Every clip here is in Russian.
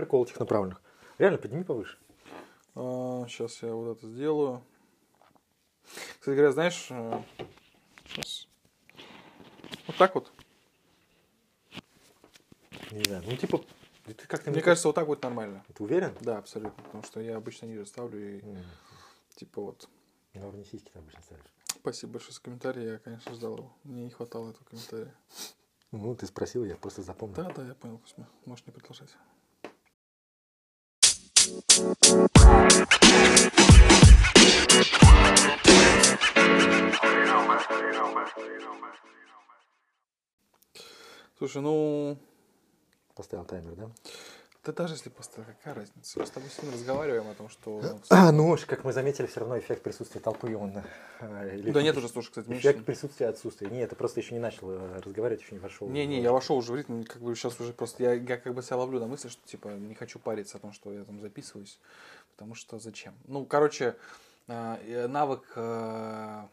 прикол техноправленных. Реально, подними повыше. А, сейчас я вот это сделаю. Кстати говоря, знаешь, сейчас. Вот так вот. Не знаю, ну типа, ты как-то... Мне кажется, вот так будет нормально. Ты уверен? Да, абсолютно. Потому что я обычно ниже ставлю и М. типа вот. На уровне сиськи ты обычно ставишь. Спасибо большое за комментарий. Я, конечно, ждал его. Мне не хватало этого комментария. Ну, ты спросил, я просто запомнил. Да, да, я понял, Кузьма. Можешь не продолжать. Слушай, ну, Поставил таймер, да? Ты даже если поставил, какая разница? Мы с тобой сегодня разговариваем о том, что... А, ну, как мы заметили, все равно эффект присутствия толпы, он... э, или Да нет уже, слушай, кстати, Эффект меньше. присутствия отсутствия. Не, это просто еще не начал э, разговаривать, еще не вошел. Не-не, я вошел уже в ритм, как бы сейчас уже просто, я, я как бы себя ловлю на мысли, что типа не хочу париться о том, что я там записываюсь, потому что зачем? Ну, короче, э, навык э,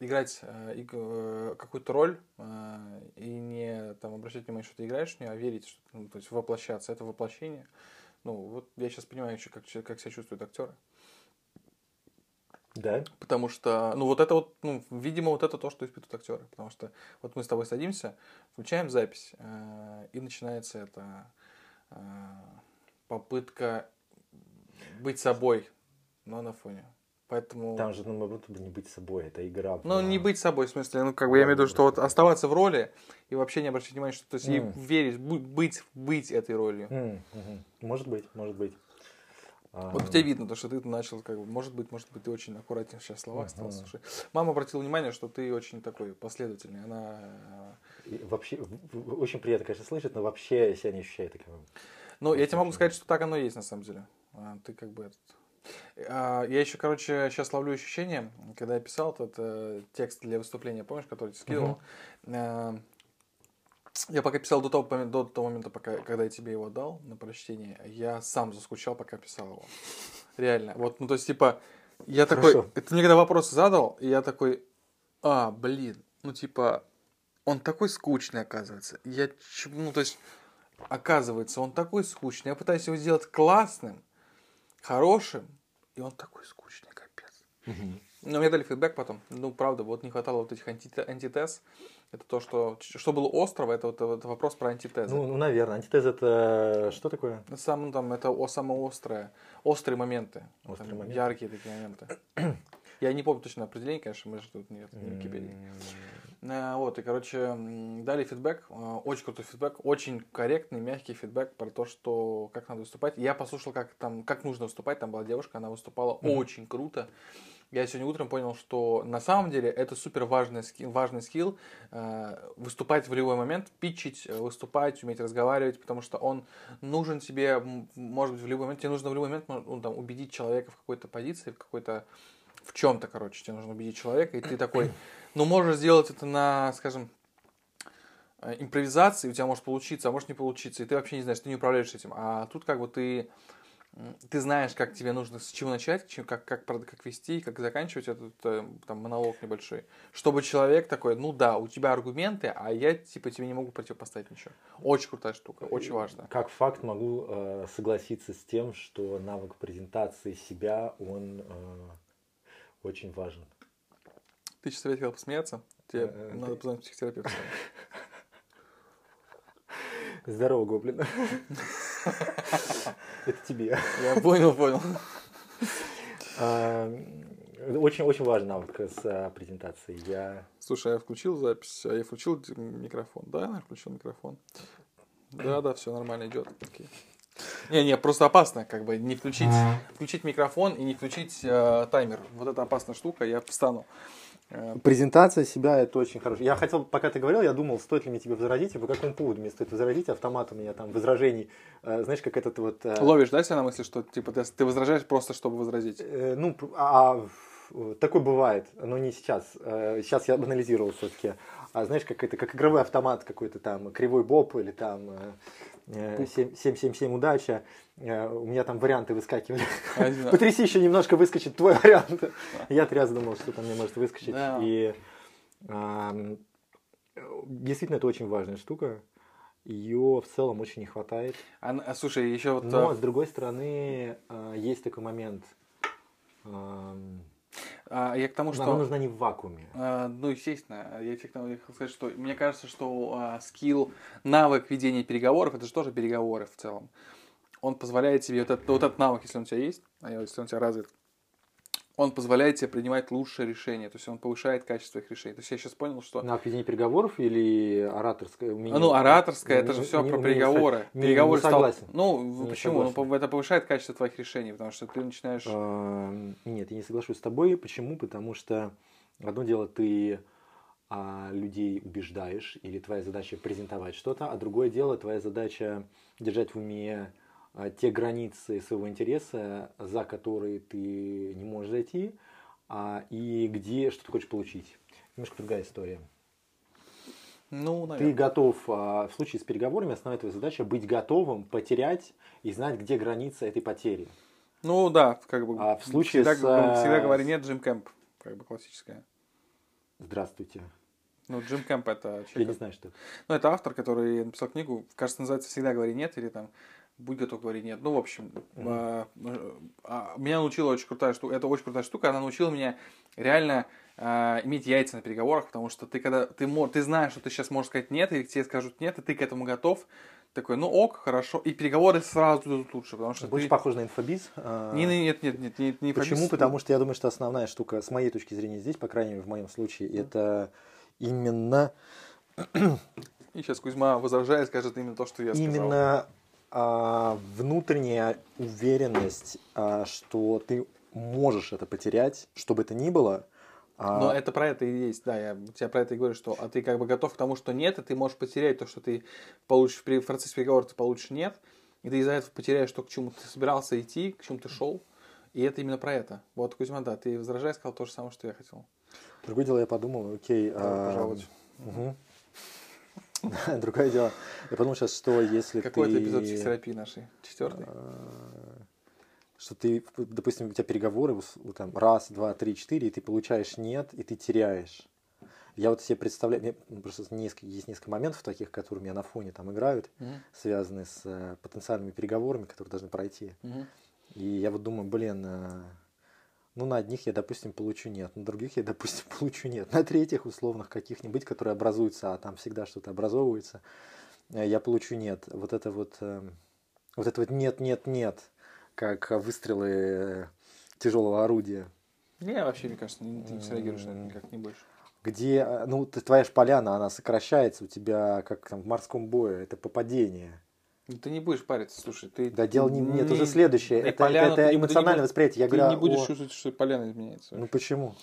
играть э, э, какую-то роль э, и не там обращать внимание, что ты играешь в нее, а верить, что, ну, то есть воплощаться, это воплощение. Ну, вот я сейчас понимаю, ещё, как, как себя чувствуют актеры. Да? Потому что, ну, вот это вот, ну, видимо, вот это то, что испытывают актеры. Потому что вот мы с тобой садимся, включаем запись, э, и начинается эта э, попытка быть собой, но на фоне. Поэтому... Там же, ну, наоборот, не быть собой, это игра. Ну, в- не быть собой, в смысле, ну, как бы я имею в виду, что вот оставаться в роли и вообще не обращать внимания, что, то есть, и Мгм. верить, быть, быть этой ролью. М, мгм. Может быть, может быть. А, Вот по тебе видно, то, что ты начал, как бы, может быть, может быть, ты очень аккуратен сейчас в словах стал, Мгм. слушай. Мама обратила внимание, что ты очень такой последовательный, она... и вообще, очень приятно, конечно, слышать, но вообще себя не ощущаю таковым. Ну, я тебе могу сказать, что так оно и есть, на самом деле. А, Ты как бы этот... А, Я еще, короче, сейчас ловлю ощущение, когда я писал этот э, текст для выступления, помнишь, который тебе скидывал? Э, Я пока писал до того, момента- до того момента, пока, когда я тебе его отдал на прочтение, я сам заскучал, пока писал его. Реально. Вот, ну, то есть, типа, я такой... Хорошо. Ты мне когда вопросы задал, и я такой, а, блин, ну, типа, он такой скучный, оказывается. Я, ну, то есть, оказывается, он такой скучный. Я пытаюсь его сделать классным, хорошим, и он такой скучный, капец. Но мне дали фидбэк потом. Ну, правда, вот не хватало вот этих анти- антитез. Это то, что, что было острого, это вот это вопрос про антитезы. Ну, ну, наверное. Антитез это что такое? Ну, Сам, ну, там, это о, самое острое. Острые моменты. Острые Там моменты. Яркие такие моменты. Я не помню точно определение, конечно, мы же тут нет, не Википедии. Э, Вот, и, короче, дали фидбэк, э, очень крутой фидбэк, очень корректный, мягкий фидбэк про то, что как надо выступать. Я послушал, как там, как нужно выступать, там была девушка, она выступала Мгм. очень круто. Я сегодня утром понял, что на самом деле это супер важный скилл, важный скилл э, выступать в любой момент, питчить, выступать, уметь разговаривать, потому что он нужен тебе, может быть, в любой момент, тебе нужно в любой момент ну, там, убедить человека в какой-то позиции, в какой-то в чем-то, короче, тебе нужно убедить человека, и ты такой, ну, можешь сделать это на, скажем, э, импровизации, у тебя может получиться, а может не получиться, и ты вообще не знаешь, ты не управляешь этим. А тут как бы ты, ты знаешь, как тебе нужно, с чего начать, как, как, как вести, как заканчивать этот э, там, монолог небольшой. Чтобы человек такой, ну да, у тебя аргументы, а я типа тебе не могу противопоставить ничего. Очень крутая штука, очень важно. Как факт могу э, согласиться с тем, что навык презентации себя, он э, очень важен. Ты сейчас хотел посмеяться? Тебе Э, надо ты- позвонить психотерапевту. Здорово, гоблин. Это тебе. Я понял, понял. Очень-очень важный навык с э, презентацией. Я Слушай, я включил запись, а я включил микрофон. Да, я включил микрофон. Да, да, все нормально идет. Не, не, просто опасно, как бы не включить, включить микрофон и не включить э, таймер. Вот это опасная штука, я встану. Э, Презентация себя это очень хорошо. Я хотел, пока ты говорил, я думал, стоит ли мне тебе возразить, и по какому поводу мне стоит возразить. Автомат у меня там возражений, э, знаешь, как этот вот... э, Ловишь, да, себя на мысли, что типа ты, возражаешь просто, чтобы возразить? ну, а, а, такое бывает, но не сейчас. Сейчас я анализировал все-таки. А знаешь, как это, как игровой автомат какой-то там, кривой боб или там 7- 777 удача. Э, У меня там варианты выскакивали. Один- Потряси еще немножко выскочит твой вариант. Я тряс думал, что там мне может выскочить. И действительно это очень важная штука. ее в целом очень не хватает. А, а, слушай, еще вот... Но, с другой стороны, э, есть такой момент. А, я к тому, что... Она нужна не в вакууме. А, ну, естественно. Я тебе хотел сказать, что мне кажется, что а, скилл, навык ведения переговоров, это же тоже переговоры в целом. Он позволяет тебе, вот этот, вот этот навык, если он у тебя есть, а если он у тебя развит, он позволяет тебе принимать лучшие решения, то есть он повышает качество их решений. То есть я сейчас понял, что... На ведение переговоров или ораторское умение? А, ну, ораторское, это же все про переговоры. Не, переговоры не согласен. Стал... Ну, Не почему? согласен. Ну, это повышает качество твоих решений, потому что ты начинаешь... Эм, Нет, я не соглашусь с тобой. Почему? Потому что одно дело ты а, людей убеждаешь, или твоя задача презентовать что-то, а другое дело твоя задача держать в уме а, те границы своего интереса, за которые ты не можешь зайти, а, и где что ты хочешь получить. Немножко другая история. Ну, Ты наверное. готов, а, в случае с переговорами, основная твоя задача быть готовым потерять и знать, где граница этой потери. Ну, да, как бы... А в случае всегда, с, г- всегда говори нет, Джим Кэмп, как бы классическая. Здравствуйте. Ну, Джим Кэмп это Я не человек, знаю, что это. Ну, это автор, который написал книгу, кажется, называется «Всегда говори нет» или там «Будь готов говорить нет». Ну, в общем, а, а, меня научила очень крутая штука, это очень крутая штука, она научила меня реально а, иметь яйца на переговорах, потому что ты когда, ты, ты знаешь, что ты сейчас можешь сказать нет, или тебе скажут нет, и ты к этому готов, такой, ну ок, хорошо, и переговоры сразу идут лучше, потому что Больше ты... похоже на инфобиз. а, Не, не, нет, нет, нет, не, Почему? фобист. Потому что я думаю, что основная штука, с моей точки зрения здесь, по крайней мере, в моем случае, это именно, И сейчас Кузьма возражает, скажет именно то, что я сказал. именно внутренняя уверенность, а, что ты можешь это потерять, что бы это ни было. а, Но это про это и есть, да, я тебе про это и говорю, что а ты как бы готов к тому, что нет, и ты можешь потерять то, что ты получишь в при- процессе переговоров, ты получишь нет, и ты из-за этого потеряешь то, к чему ты собирался идти, к чему ты шел, и это именно про это. Вот, Кузьма, да, ты возражай, сказал то же самое, что я хотел. Другое дело, я подумал, окей. Добро а, пожаловать. мгм. Другое дело, я подумал сейчас, что если Какой ты... это эпизод психотерапии нашей? Четвертый? а, что ты, допустим, у тебя переговоры, там раз, два, три, четыре, и ты получаешь нет, и ты теряешь. Я вот себе представляю, мне просто несколько, есть несколько моментов таких, которые у меня на фоне там играют, Мгм. связанные с э, потенциальными переговорами, которые должны пройти. Мгм. И я вот думаю, блин, э, ну на одних я, допустим, получу нет, на других я, допустим, получу нет, на третьих условных каких-нибудь, которые образуются, а там всегда что-то образовывается, э, я получу нет. Вот это вот, э, вот это вот нет, нет, нет, как выстрелы э, тяжелого орудия, Не, вообще, мне кажется, не- ты не среагируешь на это никак, не больше. где, ну, ты- твоя ж поляна, она сокращается у тебя, как там в морском бое, это попадение. Ну, Ты не будешь париться, слушай, ты... Да, дело не, нет, уже следующее. Это, поляну это не эмоциональное будешь- восприятие. Я ты говорю, не будешь о- чувствовать, что поляна изменяется. ну почему?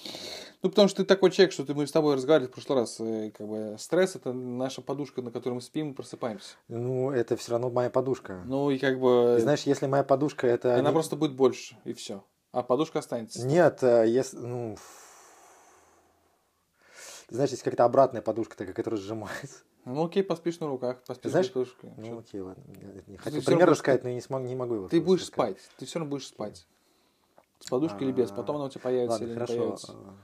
Ну, потому что ты такой человек, что ты, мы с тобой разговаривали в прошлый раз. э, Как бы стресс это наша подушка, на которой мы спим и просыпаемся. Ну, это все равно моя подушка. Ну и как бы И знаешь, если моя подушка это... она не- просто будет больше, и все. А подушка останется. Нет, э, если... Ну... Знаешь, есть какая-то обратная подушка, такая, которая сжимается. Ну окей, поспишь на руках, поспишь Знаешь, без подушки. Ну, Чё? окей, ладно. Я не Ты всё пример рассказать, но я не, смог, не могу его Ты будешь рассказать. спать, ты все равно будешь спать. С подушкой или без, потом она у тебя появится Ладно, или хорошо. не появится. а,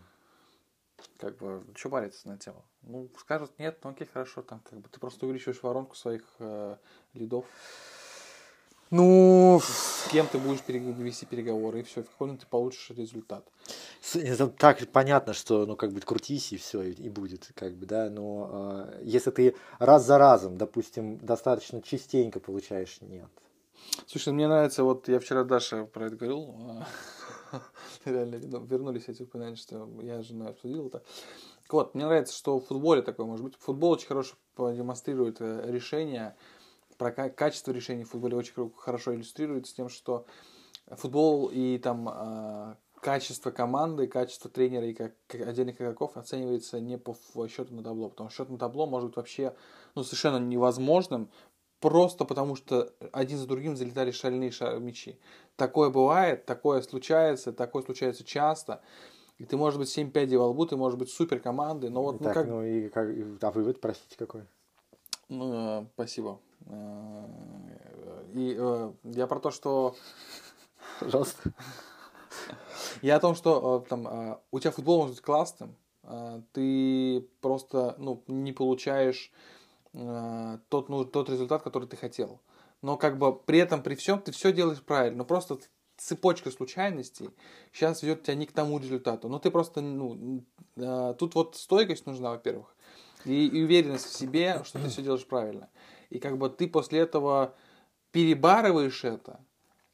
Как бы, что париться на тему? Ну, скажут, нет, ну окей, хорошо, там, как бы, ты просто увеличиваешь воронку своих э, лидов. Ну, С кем ты будешь вести переговоры, и все, в какой ты получишь результат. Это так понятно, что, ну, как бы, крутись и все, и, будет, как бы, да, но э, если ты раз за разом, допустим, достаточно частенько получаешь нет, Слушай, мне нравится, вот я вчера Даша про это говорил, а, реально верну- вернулись эти упоминания, что я с женой обсудил это. Вот, мне нравится, что в футболе такое может быть. Футбол очень хорошо демонстрирует э, решения, про ка- качество решений в футболе очень хо- хорошо иллюстрируется тем, что футбол и там а, качество команды, качество тренера и как, как отдельных игроков оценивается не по счету на табло, потому что счет на табло может быть вообще ну, совершенно невозможным, просто потому что один за другим залетали шальные ша- мячи. Такое бывает, такое случается, такое случается часто. И ты можешь быть 7 пядей во лбу, ты можешь быть супер командой, но вот, ну так, как... ну, и как, а вывод, простите, какой? Ну, э, спасибо. Э, И э, я про то, что... Пожалуйста. Я о том, что э, там, у тебя футбол может быть классным, ты просто ну, не получаешь тот, ну, тот результат, который ты хотел. Но как бы при этом, при всем, ты все делаешь правильно. Но просто цепочка случайностей сейчас ведет тебя не к тому результату. Но ты просто, ну, тут вот стойкость нужна, во-первых, и, и уверенность в себе, что ты все делаешь правильно. И как бы ты после этого перебарываешь это,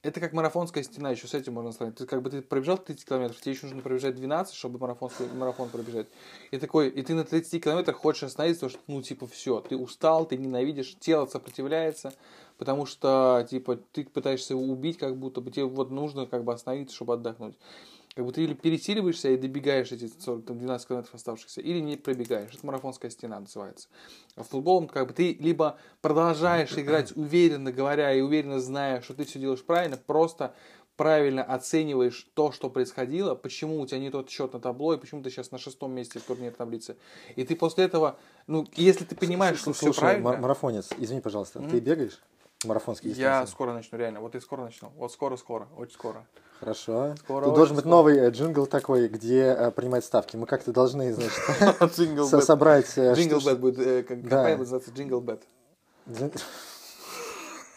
это как марафонская стена, еще с этим можно сравнить. Ты как бы ты пробежал 30 километров, тебе еще нужно пробежать 12, чтобы марафонский, марафон пробежать. И такой, и ты на 30 километрах хочешь остановиться, потому что, ну, типа, все, ты устал, ты ненавидишь, тело сопротивляется, потому что, типа, ты пытаешься его убить, как будто бы тебе вот нужно как бы остановиться, чтобы отдохнуть. Как бы ты или пересиливаешься и добегаешь эти 40, там, 12 километров оставшихся, или не пробегаешь. Это марафонская стена называется. А в футболом как бы ты либо продолжаешь играть уверенно говоря и уверенно зная, что ты все делаешь правильно, просто правильно оцениваешь то, что происходило, почему у тебя не тот счет на табло, и почему ты сейчас на шестом месте в турнирной таблице. И ты после этого, ну, если ты понимаешь, что Слушай, все правильно... марафонец, извини, пожалуйста, mm-hmm. ты бегаешь? Марафонский Я скоро начну, реально. Вот и скоро начну. Вот скоро-скоро, очень скоро. Хорошо. Скоро Тут должен быть скоро. новый э, джингл такой, где э, принимать ставки. Мы как-то должны, значит, собрать... Э, Jingle Bet будет, э, компания называться Jingle Bet.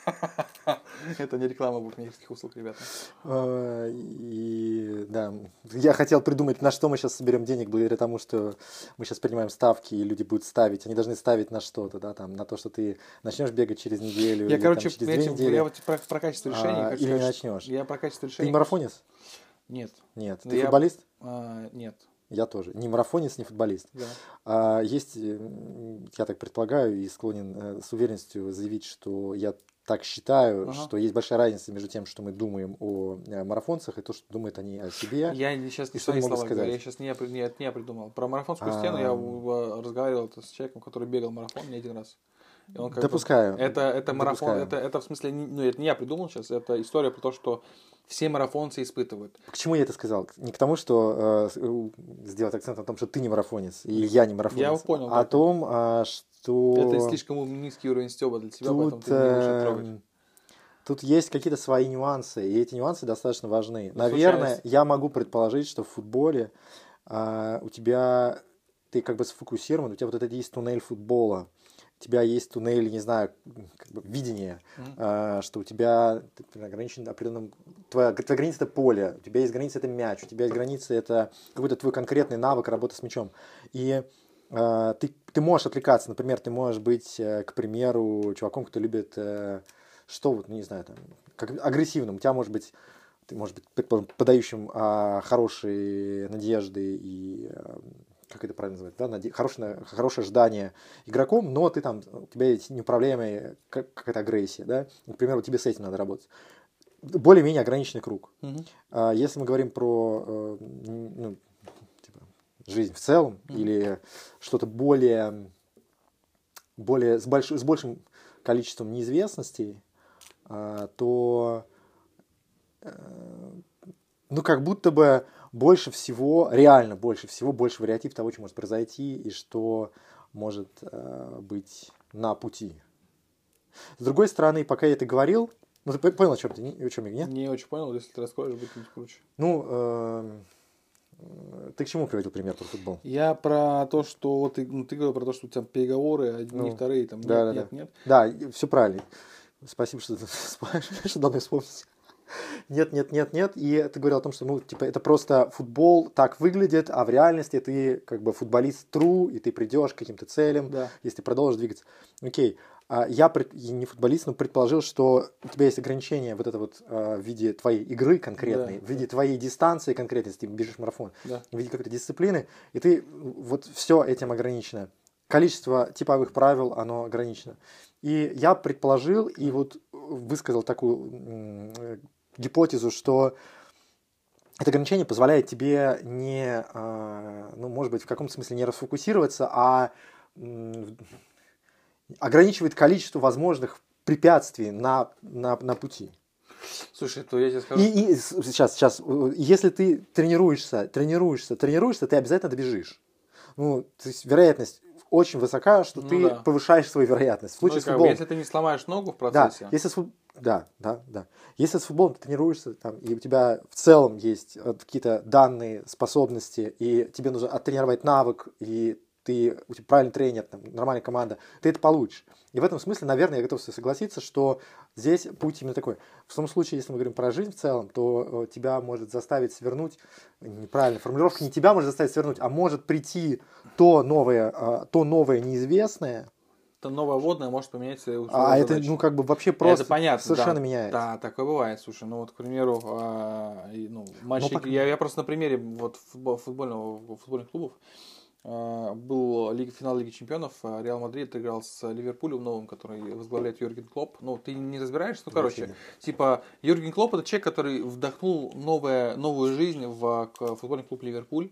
Это не реклама букмекерских услуг, ребята. А, и да, я хотел придумать, на что мы сейчас соберем денег, благодаря тому, что мы сейчас принимаем ставки, и люди будут ставить. Они должны ставить на что-то, да, там, на то, что ты начнешь бегать через неделю. Я, или, короче, там, через две недели. я вот про, про качество решения. А, или не начнешь. Я про качество решения. Ты марафонец? Нет. Нет. Ты я, футболист? А, нет. Я тоже. Не марафонец, не футболист. Да. А, есть, я так предполагаю, и склонен э, с уверенностью заявить, что я так считаю, ага. что есть большая разница между тем, что мы думаем о э, марафонцах, и то, что думают они о себе. Я сейчас не свои слова сказать. я сейчас не, не, не придумал. Про марафонскую а... стену я разговаривал с человеком, который бегал марафон не один раз. И он Допускаю. Это, это марафон, это, это в смысле, ну это не я придумал сейчас, это история про то, что все марафонцы испытывают. К чему я это сказал? Не к тому, что э, сделать акцент на том, что ты не марафонец, и я не марафонец. Я понял. А о том, э, что что... Это слишком низкий уровень стеба для тебя, тут, поэтому ты не можешь это трогать. Тут есть какие-то свои нюансы, и эти нюансы достаточно важны. Ну, Наверное, я могу предположить, что в футболе а, у тебя ты как бы сфокусирован, у тебя вот этот есть туннель футбола, у тебя есть туннель, не знаю, как бы видение, mm-hmm. а, что у тебя ты ограничен определенным... Твоя, твоя граница это поле, у тебя есть граница это мяч, у тебя есть граница это какой-то твой конкретный навык работы с мячом. И ты, ты можешь отвлекаться, например, ты можешь быть, э, к примеру, чуваком, кто любит, э, что вот, ну, не знаю, там, как агрессивным, у тебя может быть, ты можешь быть, предположим, подающим а, хорошие надежды и а, как это правильно называется, да, наде... хорошее, хорошее ожидание игроком, но ты там, у тебя есть неуправляемая какая-то агрессия, да, к примеру, тебе с этим надо работать. Более-менее ограниченный круг. Mm-hmm. А, если мы говорим про э, ну, жизнь в целом mm-hmm. или что-то более, более с, больш, с большим количеством неизвестностей, а, то э, ну как будто бы больше всего, реально больше всего, больше вариатив того, что может произойти и что может э, быть на пути. С другой стороны, пока я это говорил, ну ты понял, о чем, ты, о чем я, нет? Не очень понял, если ты расскажешь, будет круче. Ну, э, ты к чему приводил пример про футбол? Я про то, что вот ты, ну, ты говорил про то, что у тебя переговоры, одни, ну, вторые, там, да, нет, да, нет, да. нет. Да, все правильно. Спасибо, что что дал мне вспомнить. Нет, нет, нет, нет. И ты говорил о том, что ну, типа, это просто футбол так выглядит, а в реальности ты как бы футболист true, и ты придешь к каким-то целям, да. если ты продолжишь двигаться. Окей. А я, не футболист, но предположил, что у тебя есть ограничения вот это вот а, в виде твоей игры конкретной, да, в виде да. твоей дистанции конкретной, если ты бежишь марафон, да. в виде какой-то дисциплины, и ты вот все этим ограничено. Количество типовых правил, оно ограничено. И я предположил и вот высказал такую гипотезу, что это ограничение позволяет тебе не, а, ну, может быть, в каком-то смысле не расфокусироваться, а ограничивает количество возможных препятствий на, на, на пути. Слушай, то я тебе скажу. И, и сейчас, сейчас, если ты тренируешься, тренируешься, тренируешься, ты обязательно добежишь. Ну, то есть вероятность очень высока, что ну, ты да. повышаешь свою вероятность. В случае ну, с футболом. Если ты не сломаешь ногу в процессе. Да, если с, да, да, да. Если с футболом ты тренируешься, там, и у тебя в целом есть какие-то данные, способности, и тебе нужно оттренировать навык, и ты, у тебя правильный тренер, там, нормальная команда, ты это получишь. И в этом смысле, наверное, я готов согласиться, что здесь путь именно такой. В том случае, если мы говорим про жизнь в целом, то э, тебя может заставить свернуть, неправильно, формулировка не тебя может заставить свернуть, а может прийти то новое, а, то новое неизвестное, то новое водное может поменять условия. А это, ну, как бы вообще просто это понятно, совершенно да. меняется. Да, такое бывает. Слушай, ну вот, к примеру, а, ну, матчи, пока... я, я просто на примере вот футбол, футбольного, футбольных клубов был лига, финал Лиги Чемпионов, а, Реал Мадрид играл с Ливерпулем новым, который возглавляет Юрген Клоп. Ну, ты не разбираешься? Ну, короче, типа, Юрген Клоп это человек, который вдохнул новое, новую жизнь в футбольный клуб Ливерпуль.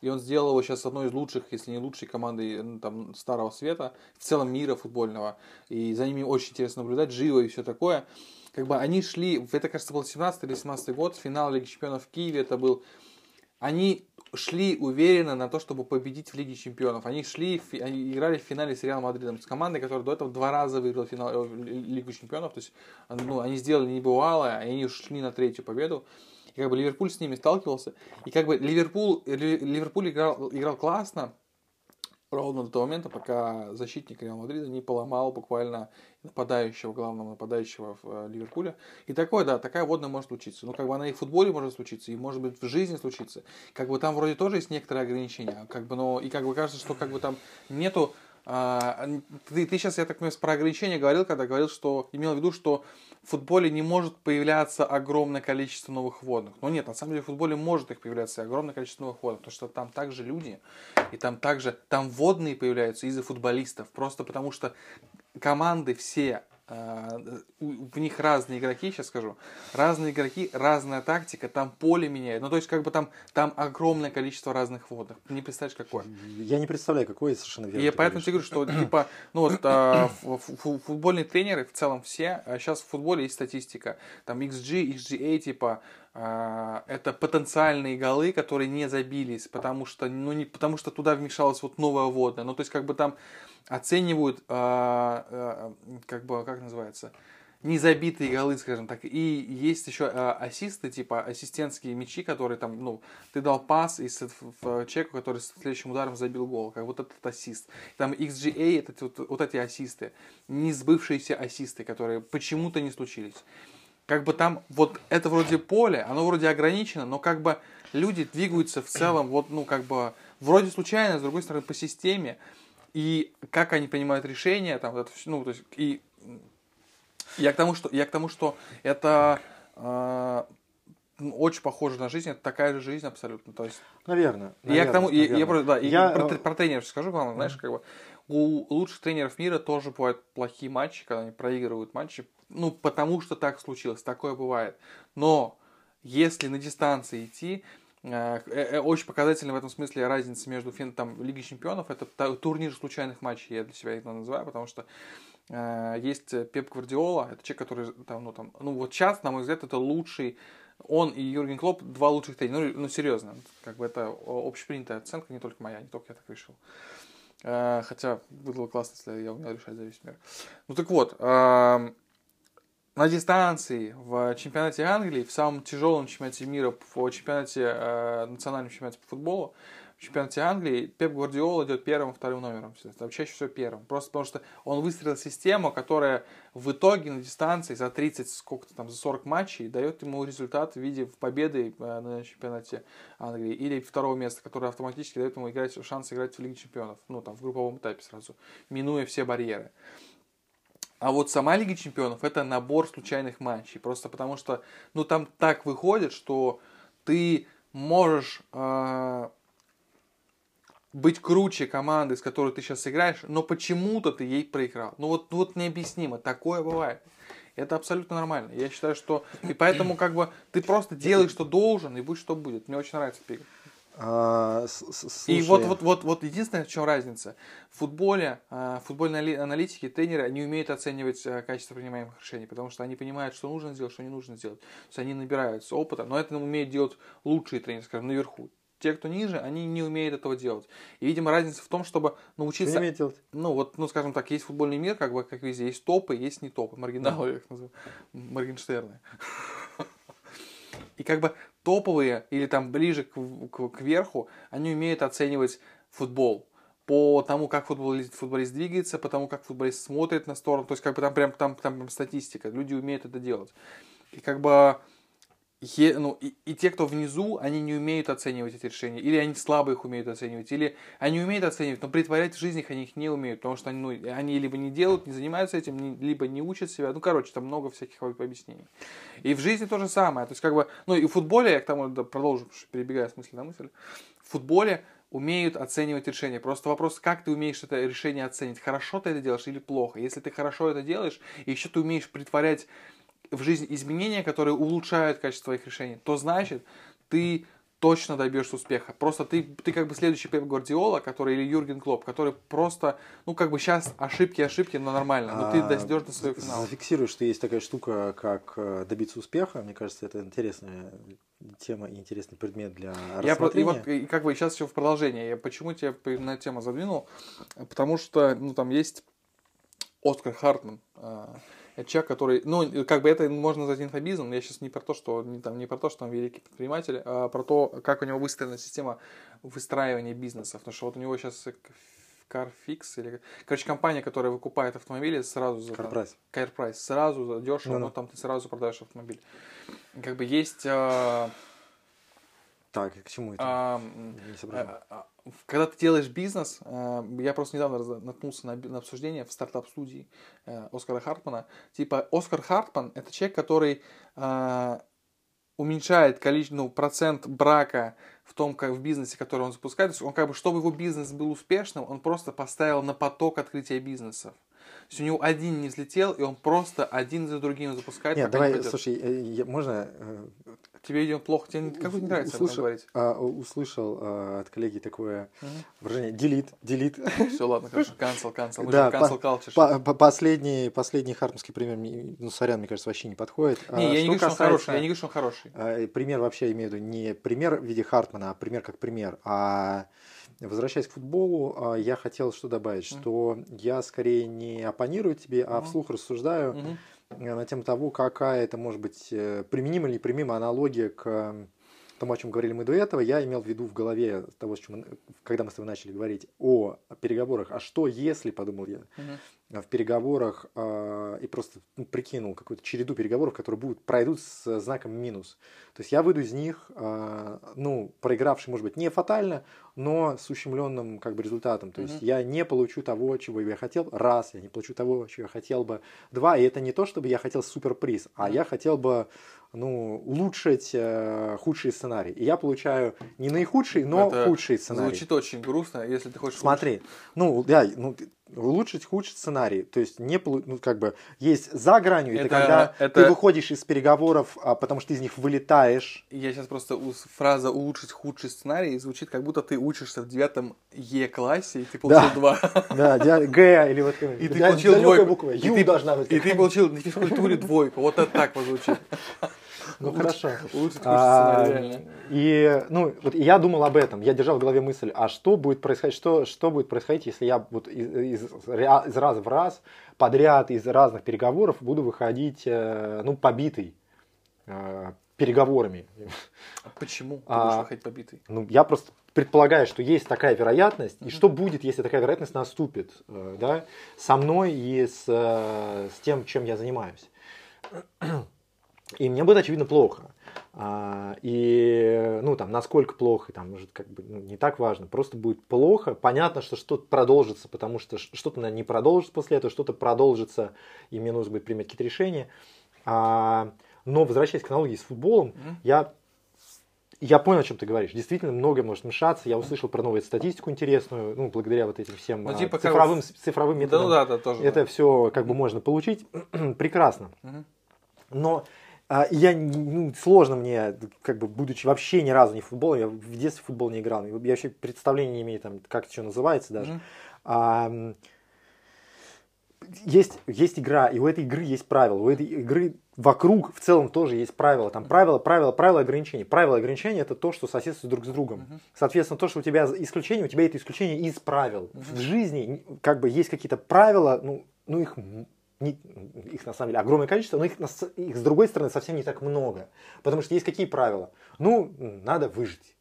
И он сделал его сейчас одной из лучших, если не лучшей командой ну, там, Старого Света, в целом мира футбольного. И за ними очень интересно наблюдать, живо и все такое. Как бы они шли, это, кажется, был 17 или 17 год, финал Лиги Чемпионов в Киеве это был. Они шли уверенно на то, чтобы победить в Лиге Чемпионов. Они шли, они играли в финале с Реал Мадридом, с командой, которая до этого два раза выиграла финал, э, Лигу Чемпионов. То есть ну, они сделали небывалое, они ушли на третью победу. И как бы Ливерпуль с ними сталкивался. И как бы Ливерпуль, Ливерпуль играл, играл классно, ровно до того момента, пока защитник Реал Мадрида не поломал буквально нападающего, главного нападающего в э, Ливерпуле. И такое, да, такая водная может случиться. Ну, как бы она и в футболе может случиться, и может быть в жизни случиться. Как бы там вроде тоже есть некоторые ограничения. Как бы, но, и как бы кажется, что как бы там нету ты, ты сейчас, я так понимаю, про ограничения говорил, когда говорил, что имел в виду, что в футболе не может появляться огромное количество новых водных. Но нет, на самом деле в футболе может их появляться огромное количество новых водных, потому что там также люди, и там также, там водные появляются из-за футболистов, просто потому что команды все а, в них разные игроки, сейчас скажу, разные игроки, разная тактика, там поле меняет. Ну, то есть, как бы там, там огромное количество разных водных. Не представляешь, какое. Я не представляю, какое совершенно верно. И я поэтому тебе говорю, что, типа, ну вот, а, футбольные тренеры в целом все, а сейчас в футболе есть статистика, там XG, XGA, типа, а, это потенциальные голы, которые не забились, потому что, ну, не, потому что туда вмешалась вот новая водная. Ну, то есть, как бы там оценивают, а, а, как бы, как называется, незабитые голы, скажем так. И есть еще а, ассисты, типа ассистентские мячи, которые там, ну, ты дал пас и в человеку, который с следующим ударом забил гол, как вот этот ассист. Там XGA, это вот, вот эти ассисты, не сбывшиеся ассисты, которые почему-то не случились как бы там вот это вроде поле, оно вроде ограничено, но как бы люди двигаются в целом вот, ну, как бы вроде случайно, с другой стороны, по системе, и как они принимают решения, там, это, ну, то есть, и я к тому, что, я к тому, что это э, очень похоже на жизнь, это такая же жизнь абсолютно, то есть. Наверное. наверное я к тому, наверное. я, я, да, я, про, про тренеров скажу, главное, знаешь, как бы у лучших тренеров мира тоже бывают плохие матчи, когда они проигрывают матчи ну, потому что так случилось, такое бывает. Но если на дистанции идти, очень показательна в этом смысле разница между там, Лиги Чемпионов, это турнир случайных матчей, я для себя это называю, потому что э, есть Пеп Гвардиола, это человек, который там, ну, там, ну, вот сейчас, на мой взгляд, это лучший, он и Юрген Клоп два лучших тренера, ну, ну, серьезно, как бы это общепринятая оценка, не только моя, не только я так решил. Э, хотя было классно, если я умел решать за весь мир. Ну так вот, э, на дистанции в чемпионате Англии, в самом тяжелом чемпионате мира, в чемпионате, э, национальном чемпионате по футболу, в чемпионате Англии Пеп Гвардиола идет первым, вторым номером. Там чаще всего первым. Просто потому что он выстроил систему, которая в итоге на дистанции за 30, сколько-то там, за 40 матчей дает ему результат в виде победы э, на чемпионате Англии. Или второго места, которое автоматически дает ему играть, шанс играть в Лиге чемпионов. Ну, там, в групповом этапе сразу, минуя все барьеры. А вот сама Лига Чемпионов это набор случайных матчей. Просто потому что, ну, там так выходит, что ты можешь э, быть круче команды, с которой ты сейчас играешь, но почему-то ты ей проиграл. Ну вот, ну вот необъяснимо, такое бывает. Это абсолютно нормально. Я считаю, что... И поэтому как бы ты просто делаешь, что должен, и будь что будет. Мне очень нравится Пигр. А, слушай... И вот, вот, вот, вот единственное, в чем разница. В футболе, а, футбольные аналитики, тренеры не умеют оценивать а, качество принимаемых решений, потому что они понимают, что нужно сделать, что не нужно сделать. То есть они набираются опыта, но это умеют делать лучшие тренеры, скажем, наверху. Те, кто ниже, они не умеют этого делать. И, видимо, разница в том, чтобы научиться... Что делать? Ну, вот, ну, скажем так, есть футбольный мир, как бы, как везде, есть топы, есть не топы, маргиналы, я их называю, Моргенштерны. И как бы топовые или там ближе к, к, к верху, они умеют оценивать футбол. по тому, как футболист, футболист двигается, по тому, как футболист смотрит на сторону. То есть, как бы там прям там, там прям статистика. Люди умеют это делать. И как бы е, ну, и, и те, кто внизу, они не умеют оценивать эти решения. Или они слабо их умеют оценивать. Или они умеют оценивать, но притворять в жизни они их не умеют. Потому что они, ну, они либо не делают, не занимаются этим, не, либо не учат себя. Ну, короче, там много всяких объяснений. И в жизни то же самое. То есть, как бы, ну, и в футболе, я к тому продолжу, перебегая с мысли на мысль, в футболе умеют оценивать решения. Просто вопрос, как ты умеешь это решение оценить. Хорошо ты это делаешь или плохо. Если ты хорошо это делаешь, и еще ты умеешь притворять в жизнь изменения, которые улучшают качество твоих решений, то значит, ты точно добьешься успеха. Просто ты, ты как бы следующий Пеп Гвардиола, который или Юрген Клоп, который просто, ну как бы сейчас ошибки, ошибки, но нормально, но ты а, дойдешь до своего финала. Зафиксирую, что есть такая штука, как э, добиться успеха. Мне кажется, это интересная тема и интересный предмет для я рассмотрения. И вот и как бы сейчас еще в продолжение. Я почему тебя на тему задвинул? Потому что, ну там есть Оскар Хартман, а, это человек, который, ну, как бы это можно назвать инфобизом, я сейчас не про то, что не, там, не про то, что он великий предприниматель, а про то, как у него выстроена система выстраивания бизнеса. Потому что вот у него сейчас Carfix или... Короче, компания, которая выкупает автомобили сразу за... CarPrice. CarPrice. Сразу за дешево, ну, но там ты сразу продаешь автомобиль. Как бы есть... А... Так, к чему это? А, а, когда ты делаешь бизнес, э, я просто недавно наткнулся на, на обсуждение в стартап-студии э, Оскара Хартмана. Типа, Оскар Хартман – это человек, который э, уменьшает количество, ну, процент брака в том, как в бизнесе, который он запускает. То есть он как бы, чтобы его бизнес был успешным, он просто поставил на поток открытия бизнесов. У него один не взлетел, и он просто один за другим запускает. Нет, давай, не слушай, можно тебе идет плохо, тебе как не нравится услышал, говорить. А, услышал а, от коллеги такое угу. выражение делит, делит. Все, ладно, хорошо, cancel, cancel. Мы да, cancel culture. По, по, последний, последний хартмский пример, ну, сорян, мне кажется, вообще не подходит. Не, а, я, не говорю, касается, что он хороший, я не говорю, что он хороший. А, пример вообще имею в виду не пример в виде Хартмана, а пример как пример. А Возвращаясь к футболу, а, я хотел что добавить, что я скорее не оппонирую тебе, а вслух рассуждаю mm-hmm Э, на тему того, какая это может быть э, применима или неприменима аналогия к тому, о чем говорили мы до этого, я имел в виду в голове того, с чем, когда мы с тобой начали говорить о переговорах, а что если, подумал я, uh в переговорах э, и просто ну, прикинул какую-то череду переговоров, которые будут, пройдут с знаком минус. То есть я выйду из них, э, ну, проигравший, может быть, не фатально, но с ущемленным как бы результатом. То есть я не получу того, чего я хотел, раз, я не получу того, чего я хотел бы, два, и это не то, чтобы я хотел суперприз, а я хотел бы ну, улучшить э, худший сценарий. И я получаю не наихудший, но это худший сценарий. Звучит очень грустно, если ты хочешь Смотри, улучшить. ну, да, ну, улучшить худший сценарий. То есть, не, ну, как бы, есть за гранью, это, это когда это... ты выходишь из переговоров, а, потому что ты из них вылетаешь. Я сейчас просто, фраза «улучшить худший сценарий» звучит, как будто ты учишься в девятом Е-классе, и ты получил два. Да, Г или вот И ты получил двойку. буква, Ю должна быть. И ты получил на физкультуре двойку. Вот это так вот звучит. Ну хорошо. Лучше а, И ну вот я думал об этом. Я держал в голове мысль, а что будет происходить, что что будет происходить, если я вот из, из, из раза в раз подряд из разных переговоров буду выходить э, ну побитый э, переговорами. А почему ты а, будешь выходить побитый? Ну я просто предполагаю, что есть такая вероятность, и что будет, если такая вероятность наступит, э, да, со мной и с, с тем, чем я занимаюсь. И мне будет, очевидно, плохо. А, и, ну, там, насколько плохо, там, может, как бы, ну, не так важно. Просто будет плохо. Понятно, что что-то продолжится, потому что что-то, наверное, не продолжится после этого, что-то продолжится, и мне нужно будет принять какие-то решения. А, но, возвращаясь к аналогии с футболом, mm-hmm. я я понял, о чем ты говоришь. Действительно, многое может мешаться. Я услышал про новую статистику интересную, ну, благодаря вот этим всем ну, типа, цифровым, как... цифровым методам. Да, ну, да, да, тоже. Это да. все как бы можно получить. Прекрасно. Угу. Но а, я, ну, сложно мне, как бы, будучи вообще ни разу не футболом, я в детстве в футбол не играл, я вообще представления не имею, там, как это что называется даже. Mm-hmm. А, есть, есть игра, и у этой игры есть правила, у этой игры вокруг в целом тоже есть правила. Там правила, правила, правила ограничений. Правила ограничения это то, что соседствует друг с другом. Uh-huh. Соответственно, то, что у тебя исключение, у тебя это исключение из правил. Uh-huh. В жизни как бы есть какие-то правила, ну, ну их не, их на самом деле огромное количество, но их, их с другой стороны совсем не так много. Потому что есть какие правила? Ну, надо выжить.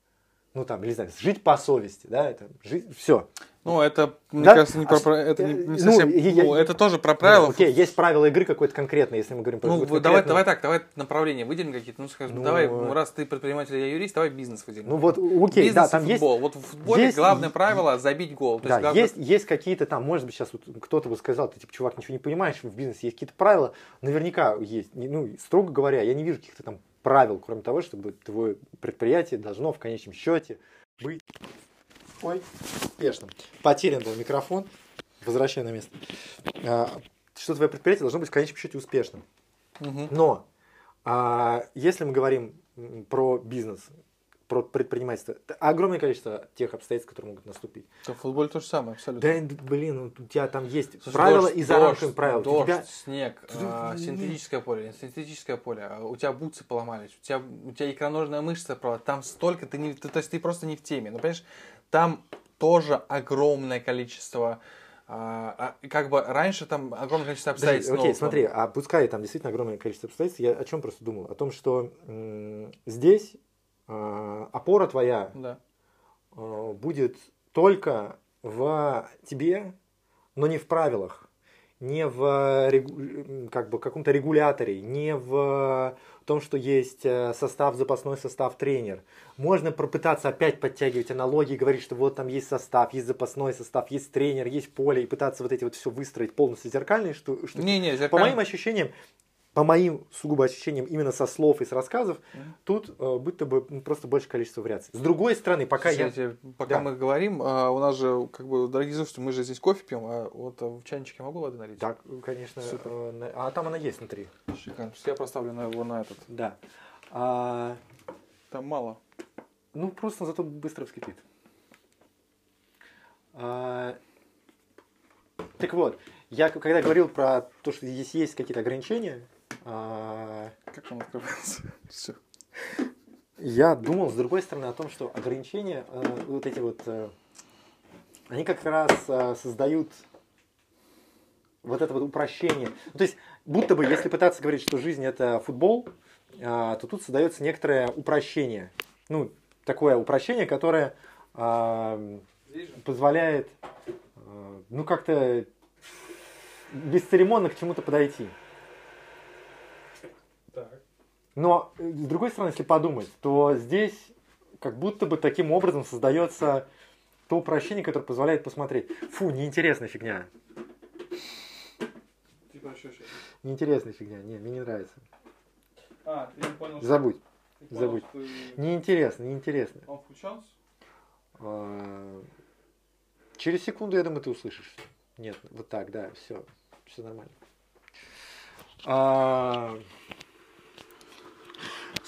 Ну, там, не знаю, жить по совести, да, это жить, все. Ну, это, мне Да? кажется, не про, А это не, не ну, совсем... я- ну, я- это тоже про правила. Ну, окей, есть правила игры какое-то конкретное, если мы говорим про Ну, вот давай, конкретное- давай так, давай направление выделим какие-то. Ну, скажем, Ну, давай, ну, раз ты предприниматель, я юрист, давай бизнес выделим. Ну вот, окей, бизнес да, и там есть футбол. Вот в футболе есть- главное правило забить гол. То Да, есть, главное- есть, есть какие-то там, может быть, сейчас вот кто-то бы сказал, ты типа, чувак, ничего не понимаешь, в бизнесе есть какие-то правила, наверняка есть. Ну, строго говоря, я не вижу каких-то там правил, кроме того, чтобы твое предприятие должно в конечном счете быть Ой, успешным. Потерян был микрофон. Возвращаю на место. А, Что твое предприятие должно быть в конечном счете успешным. Мгм. Но а, если мы говорим про бизнес, про предпринимательство, огромное количество тех обстоятельств, которые могут наступить. Да, в футболе то же самое, абсолютно. Да, блин, ну, у тебя там есть Слушай, правила дождь, и за рамками правил. Дождь, тебя- снег, Ты- а, синтетическое поле, синтетическое поле, у тебя бутсы поломались, у тебя, у тебя икроножная мышца, правда, там столько, ты не, ты- то есть ты просто не в теме. Ну, понимаешь, там тоже огромное количество, а, а, как бы раньше там огромное количество обстоятельств. окей, но- смотри, а пускай там действительно огромное количество обстоятельств, я о чем просто думал? О том, что м, здесь а, опора твоя Да. а, будет только в тебе, но не в правилах, не в как бы каком-то регуляторе, не в том, что есть э, состав запасной, состав тренер. Можно попытаться опять подтягивать аналогии, говорить, что вот там есть состав, есть запасной состав, есть тренер, есть поле, и пытаться вот эти вот все выстроить полностью зеркальные шту- штуки. Не-не, По зеркально- моим ощущениям, по моим сугубо ощущениям именно со слов и с рассказов, Мгм. тут э, будто бы ну, просто больше количество вариаций. С другой стороны, пока я... Кстати, пока Да. мы говорим, а, у нас же, как бы, дорогие слушатели, мы же здесь кофе пьем, а вот а, в чайничке могу воды налить? Так, конечно. Супер. э, А там она есть внутри. Шикарно. Я поставлю на его на этот. Да. А, Там мало. ну, просто зато быстро вскипит. А, так вот, я когда говорил про то, что здесь есть какие-то ограничения, Как он открывается? Все. я думал, с другой стороны, о том, что ограничения, э, вот эти вот, э, они как раз э, создают вот это вот упрощение. Ну, то есть, будто бы, если пытаться говорить, что жизнь это футбол, а, то тут создается некоторое упрощение. Ну, такое упрощение, которое а, позволяет, а, ну, как-то бесцеремонно к чему-то подойти. Но, э, с другой стороны, если подумать, то здесь как будто бы таким образом создается то упрощение, которое позволяет посмотреть. Фу, неинтересная фигня. Неинтересная фигня. Не, мне не нравится. А, ты не понял, Забудь. ты понял, забудь. Неинтересно, неинтересно. Он включался? А, Через секунду, я думаю, ты услышишь. Нет, вот так, да, все. Все нормально. А,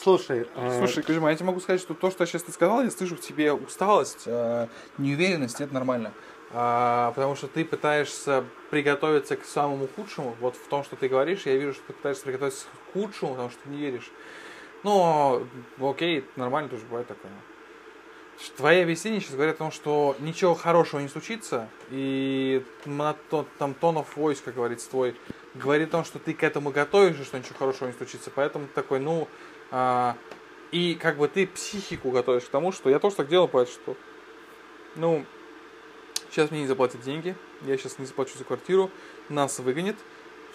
Слушай, а, Слушай, Кузьма, я тебе могу сказать, что то, что сейчас ты сказал, я слышу в тебе усталость, э, неуверенность, это нормально. А, потому что ты пытаешься приготовиться к самому худшему. Вот в том, что ты говоришь, я вижу, что ты пытаешься приготовиться к худшему, потому что ты не веришь. Но, окей, нормально тоже бывает такое. Твои объяснения сейчас говорят о том, что ничего хорошего не случится, и монотон, там tone of voice, как говорится, твой, говорит о том, что ты к этому готовишься, что ничего хорошего не случится, поэтому такой, ну, а, и как бы ты психику готовишь к тому, что я тоже так делал, бывает, что, ну, сейчас мне не заплатят деньги, я сейчас не заплачу за квартиру, нас выгонят,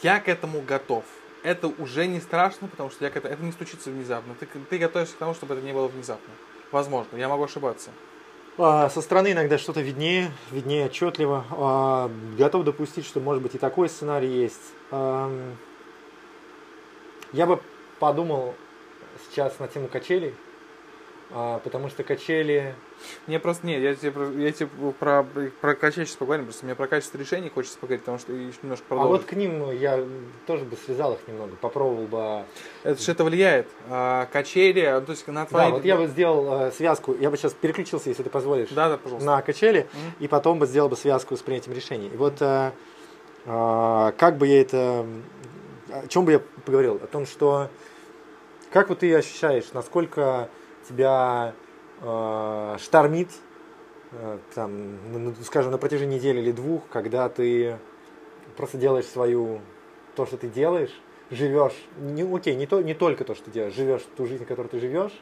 я к этому готов. Это уже не страшно, потому что я к это, это не случится внезапно. Ты, ты готовишься к тому, чтобы это не было внезапно. Возможно, я могу ошибаться. А, Со стороны иногда что-то виднее, виднее отчетливо. А, Готов допустить, что может быть и такой сценарий есть. Я бы подумал сейчас на тему качелей, а, потому что качели... Мне просто нет, я тебе, я тебе про, про качество сейчас поговорим, просто мне про качество решений хочется поговорить, потому что еще немножко А продолжить. вот к ним я тоже бы связал их немного, попробовал бы... Это же это влияет. А, качели, а, то есть на твои... Да, вот я бы сделал э, связку, я бы сейчас переключился, если ты позволишь, Да, да, пожалуйста. на качели, Мгм. и потом бы сделал бы связку с принятием решений. И вот э, э, как бы я это... О чем бы я поговорил? О том, что... Как вот ты ощущаешь, насколько тебя э, штормит, э, там, ну, ну, скажем, на протяжении недели или двух, когда ты просто делаешь свою... То, что ты делаешь, живешь... Не, окей, не, то, не только то, что ты делаешь, живешь ту жизнь, которую ты живешь,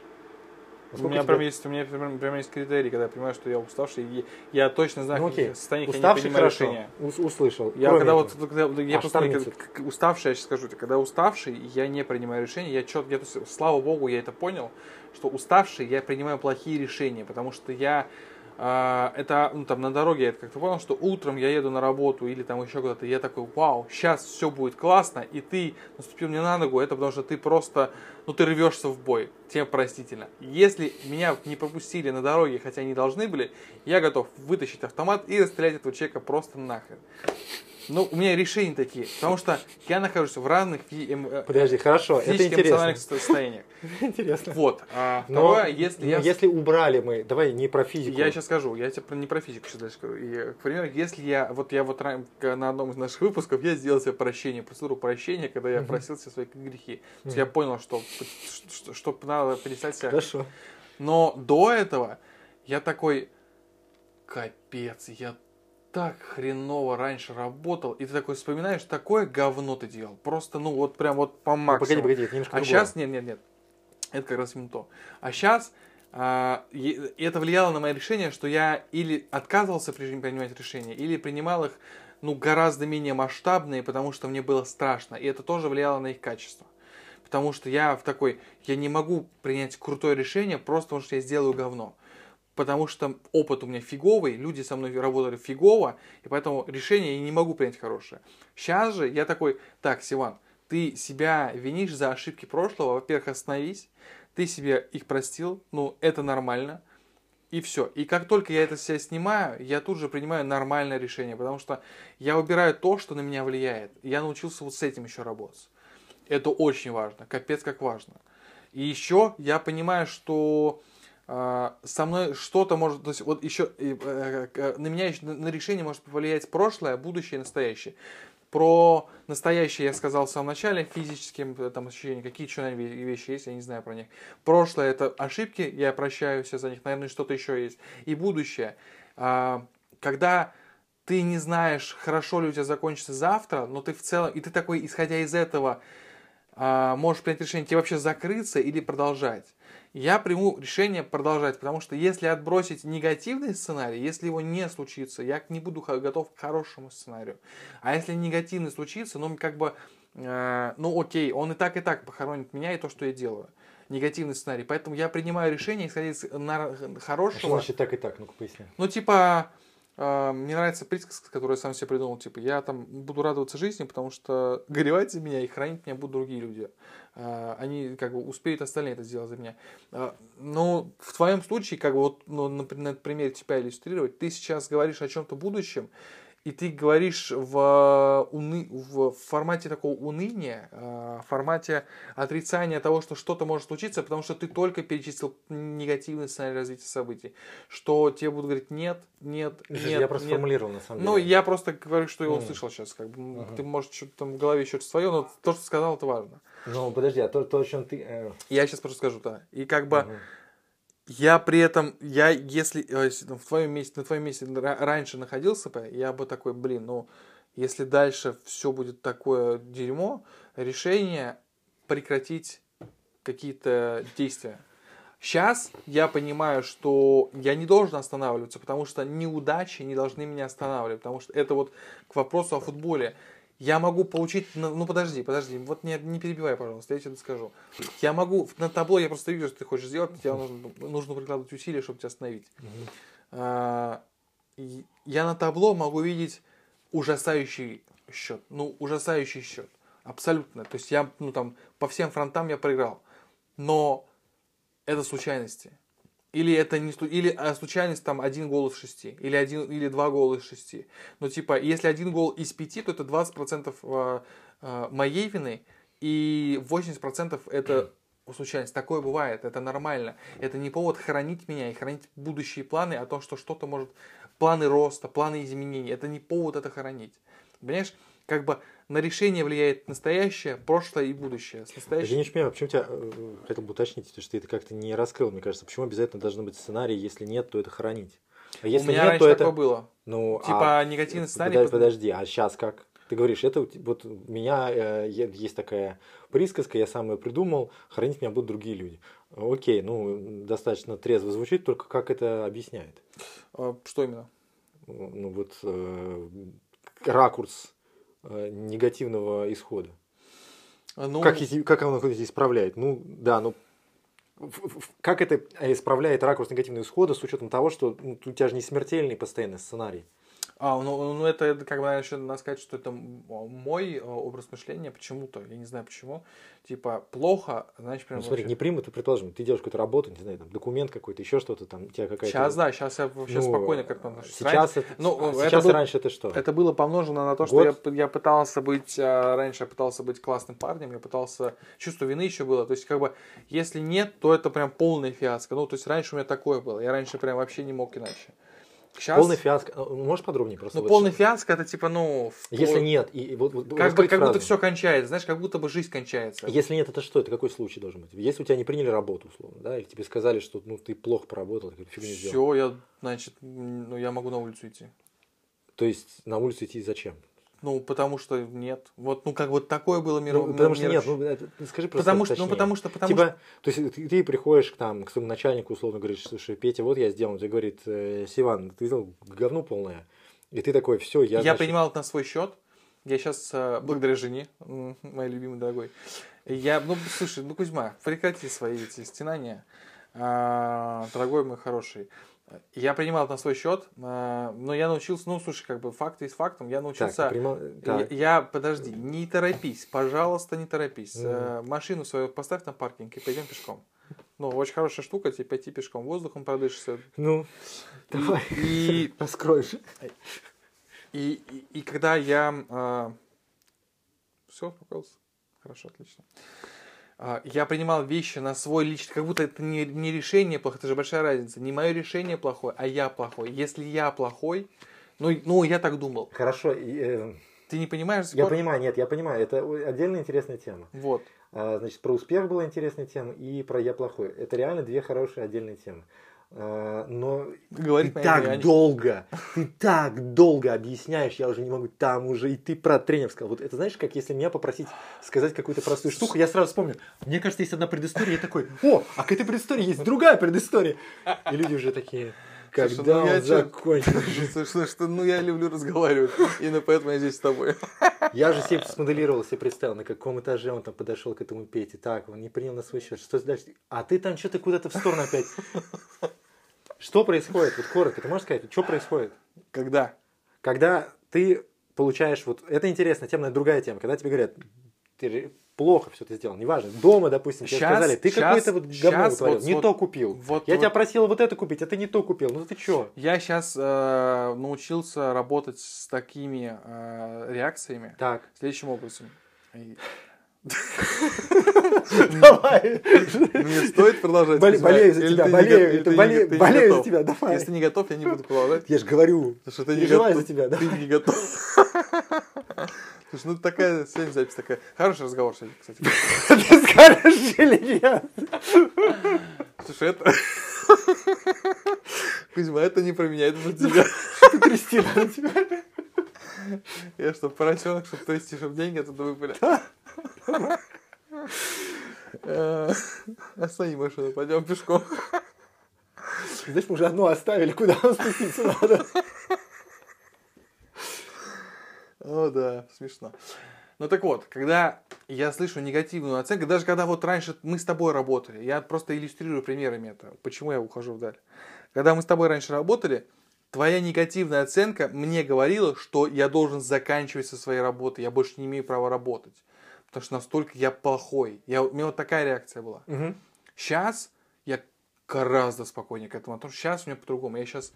у меня, прям есть, у меня прям, прям есть критерий, когда я понимаю, что я уставший, и я точно знаю, ну, окей. в состояниях я не принимаю хорошо. решения. услышал. Я когда этого. вот, когда, я а просто как, уставший, я сейчас скажу, когда уставший, я не принимаю решения, я чет, я, слава богу, я это понял, что уставший, я принимаю плохие решения, потому что я это, ну, там, на дороге я как-то понял, что утром я еду на работу или там еще куда-то, я такой, вау, сейчас все будет классно, и ты наступил мне на ногу, это потому что ты просто, ну, ты рвешься в бой, тебе простительно. Если меня не пропустили на дороге, хотя не должны были, я готов вытащить автомат и расстрелять этого человека просто нахрен. Ну, у меня решения такие, потому что я нахожусь в разных эм, э, Подожди, хорошо, это интересно. состояниях. Интересно. Вот. А второе, если я... Если убрали мы, давай не про физику. Я сейчас скажу, я тебе не про физику сейчас дальше скажу. И, к примеру, если я, вот я вот на одном из наших выпусков, я сделал себе прощение, процедуру прощения, когда я просил все свои грехи. То есть я понял, что, что, что надо перестать себя... Хорошо. Но до этого я такой, капец, я так хреново раньше работал, и ты такой вспоминаешь, такое говно ты делал. Просто, ну, вот прям вот по максимуму. Ну, погоди, погоди, это немножко А другое. сейчас, нет, нет, нет. Это как раз именно то. А сейчас а, это влияло на мое решение, что я или отказывался принимать решения, или принимал их ну, гораздо менее масштабные, потому что мне было страшно. И это тоже влияло на их качество. Потому что я в такой, я не могу принять крутое решение просто потому, что я сделаю говно потому что опыт у меня фиговый, люди со мной работали фигово, и поэтому решение я не могу принять хорошее. Сейчас же я такой, так, Сиван, ты себя винишь за ошибки прошлого, во-первых, остановись, ты себе их простил, ну, это нормально, и все. И как только я это себя снимаю, я тут же принимаю нормальное решение, потому что я убираю то, что на меня влияет. Я научился вот с этим еще работать. Это очень важно, капец как важно. И еще я понимаю, что со мной что-то может, то есть вот еще э, на меня еще, на решение может повлиять прошлое, будущее, настоящее. Про настоящее я сказал в самом начале, физические э, там ощущения, какие еще вещи есть, я не знаю про них. Прошлое это ошибки, я прощаю все за них, наверное, что-то еще есть. И будущее. А, когда ты не знаешь, хорошо ли у тебя закончится завтра, но ты в целом, и ты такой, исходя из этого, а, можешь принять решение, тебе вообще закрыться или продолжать я приму решение продолжать, потому что если отбросить негативный сценарий, если его не случится, я не буду готов к хорошему сценарию. А если негативный случится, ну как бы, э, ну окей, он и так и так похоронит меня и то, что я делаю. Негативный сценарий. Поэтому я принимаю решение, исходя из на хорошего. А что значит так и так? Ну-ка поясни. Ну типа, э, мне нравится присказка, которую я сам себе придумал. Типа, я там буду радоваться жизни, потому что горевать за меня и хранить меня будут другие люди. А, они как бы успеют остальные это сделать за меня. А, но в твоем случае, как бы вот ну, на, на примере тебя иллюстрировать, ты сейчас говоришь о чем-то будущем, и ты говоришь в, уны... в формате такого уныния, а, в формате отрицания того, что что-то может случиться, потому что ты только перечислил негативный сценарий развития событий, что тебе будут говорить нет, нет, нет. Я просто нет. формулировал на самом ну, деле. Ну, я просто говорю, что я услышал сейчас. Как бы. uh Ты, может, что-то там в голове еще что-то свое, но то, что сказал, это важно. Ну, подожди, а то, то о чем ты... Э... Я сейчас просто скажу, да. И как бы... Угу. Я при этом, я если, э, если в твоем месте, на твоем месте раньше находился бы, я бы такой, блин, ну, если дальше все будет такое дерьмо, решение прекратить какие-то действия. Сейчас я понимаю, что я не должен останавливаться, потому что неудачи не должны меня останавливать, потому что это вот к вопросу о футболе я могу получить, ну подожди, подожди, вот не, не перебивай, пожалуйста, я тебе скажу. Я могу, на табло я просто вижу, что ты хочешь сделать, тебе нужно, нужно прикладывать усилия, чтобы тебя остановить. А, я на табло могу видеть ужасающий счет, ну ужасающий счет, абсолютно. То есть я, ну там, по всем фронтам я проиграл, но это случайности. Или это не или а, случайность там один гол из шести, или один или два гола из шести. Но типа, если один гол из пяти, то это 20% а, а, моей вины, и 80% это случайность. Такое бывает, это нормально. Это не повод хранить меня и хранить будущие планы о том, что что-то может... Планы роста, планы изменений. Это не повод это хранить. Понимаешь? Как бы на решение влияет настоящее, прошлое и будущее. С настоящим... Я не понимаю, почему тебя э, хотел бы уточнить, что ты это как-то не раскрыл, мне кажется. Почему обязательно должны быть сценарии, если нет, то это хранить? А если У меня нет, раньше то это... было. Ну, типа а... негативный сценарий. Подожди, подожди, а сейчас как? Ты говоришь, это вот у меня э, есть такая присказка, я сам ее придумал, хранить меня будут другие люди. Окей, ну, достаточно трезво звучит, только как это объясняет? А, Что именно? Ну, вот э, ракурс э, негативного исхода. Ну, Как, как оно это исправляет? Ну, да, ну, как это исправляет ракурс негативного исхода с учетом того, что ну, у тебя же не смертельный постоянный сценарий? А, ну, ну это это как бы наверное, еще надо сказать, что это мой э, образ мышления почему-то, я не знаю почему. Типа, плохо, значит, прям Ну, смотри, вообще- не примут, и предположим, ты делаешь какую-то работу, не знаю, там, документ какой-то, еще что-то там, у тебя какая-то... Сейчас, да, сейчас я вообще Ну, спокойно к этому отношусь. Сейчас, это, ну, а это сейчас был- и раньше это что? Это было помножено на то, что Год? я, я пытался быть, а, раньше я пытался быть классным парнем, я пытался, чувство вины еще было, то есть как бы, если нет, то это прям полная фиаско, ну, то есть раньше у меня такое было, я раньше прям вообще не мог иначе. Сейчас, Полный фиаско. Ну, Можешь подробнее просто? ну, вот полный фиаско, это типа, ну, в Если нет, и, и вот, вот как, бы, как будто все кончается, знаешь, как будто бы жизнь кончается. Если нет, это что? Это какой случай должен быть? Если у тебя не приняли работу, условно, да, или тебе сказали, что ну, ты плохо поработал, ты фигню сделал. Все, я, значит, ну, я могу на улицу идти. То есть на улицу идти зачем? Ну, потому что нет. Вот, ну, как вот такое было мир... Ну, потому что нет, ну, это- скажи просто потому что, ну, потому что, потому типа, то есть ты, ты приходишь к, там, к своему начальнику, условно говоришь, слушай, Петя, вот я сделал, он тебе говорит, э, Сиван, ты сделал говно полное. И ты такой, все, я... Я, значит, принимал это на свой счет. Я сейчас, благодаря жене, моей любимой дорогой, я, ну, слушай, ну, Кузьма, прекрати свои эти стенания, А, дорогой мой хороший. Я принимал это на свой счет, а, но я научился, ну, слушай, как бы факт есть фактом, я Так, научился... ты принимал- так. Я, я- подожди, не торопись, пожалуйста, не торопись. Э, Машину свою поставь на паркинг и пойдем пешком. Ну, очень хорошая штука, тебе пойти пешком, воздухом продышишься. Ну, давай, И, раскроешь. и, и, и когда я... все, успокоился. Хорошо, отлично. А, я принимал вещи на свой личный, как будто это не, не решение плохое, это же большая разница. Не мое решение плохое, а я плохой. Если я плохой, ну, ну я так думал. Хорошо, э, Ты не понимаешь? сих я понимаю, нет, я понимаю, это отдельная интересная тема. Вот. А, Значит, про успех была интересная тема и про я плохой. Это реально две хорошие отдельные темы. А, Но Говорить ты так не- долго, ты так долго объясняешь, я уже не могу там уже, и ты про тренер сказал. Вот это знаешь, как если меня попросить сказать какую-то простую штуку, я сразу вспомню. Мне кажется, есть одна предыстория, я такой, о, а к этой предыстории есть другая предыстория. И люди уже такие, Слушай, когда ну он закончил. Слушай, ну я люблю разговаривать, именно поэтому я здесь с тобой. Я же себе смоделировал, себе представил, на каком этаже он там подошел к этому Пете. Так, он не принял на свой счет. Что дальше? А ты там что-то куда-то в сторону опять. Что происходит? Вот коротко, ты можешь сказать, что происходит? Когда? Когда ты получаешь, вот это интересная тема, это другая тема, когда тебе говорят, ты плохо все ты сделал, неважно, дома, допустим, тебе Щас- сказали, ты какое-то вот говно утворил, вот- не вот- то купил. вот- Я вот- тебя просил вот это купить, а ты не то купил, ну ты что? Я сейчас научился работать с такими э, реакциями Так, следующим образом. Давай. Мне стоит продолжать? Болею за тебя, болею, это болею, за тебя, давай. Если не готов, я не буду продолжать. Я же говорю, что ты не готов. за тебя, да. Ты не готов. Слушай, ну такая сегодня запись такая. Хороший разговор сегодня, кстати. Ты скажешь или нет? Слушай, это... Кузьма, это не про меня, это про тебя. Ты трясти надо тебя. Я что, поросенок, чтобы трясти, чтобы деньги оттуда выпали? Э, Останови машину, пойдем пешком. Знаешь, мы уже одну оставили, куда нам спуститься надо. О, да, смешно. Ну так вот, когда я слышу негативную оценку, даже когда вот раньше мы с тобой работали, я просто иллюстрирую примерами это, почему я ухожу вдаль. Когда мы с тобой раньше работали, твоя негативная оценка мне говорила, что я должен заканчивать со своей работой, я больше не имею права работать. Потому что настолько я плохой. Я, у меня вот такая реакция была. Сейчас я гораздо спокойнее к этому. Потому что сейчас у меня по-другому. Я сейчас...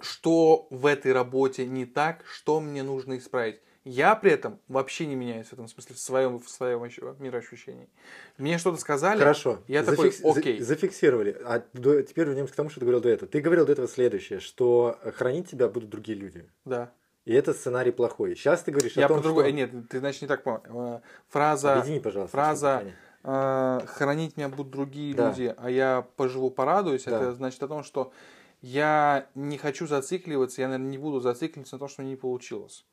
Что в этой работе не так, что мне нужно исправить. Я при этом вообще не меняюсь в этом смысле, в своем, в своем ощу- мироощущении. Мне что-то сказали, Хорошо. я такой, Зафикс- за- окей. Зафиксировали. А до- теперь вернемся к тому, что ты говорил до этого. Ты говорил до этого следующее, что хранить тебя будут другие люди. Да. И это сценарий плохой. Сейчас ты говоришь Я о том, про другое. что... Нет, ты, значит, не так понял. Э, Фраза... Объедини, пожалуйста. фраза- э, хранить меня будут другие Да. люди, а я поживу, порадуюсь, Да. это значит о том, что я не хочу зацикливаться, я, наверное, не буду зацикливаться на том, что не получилось.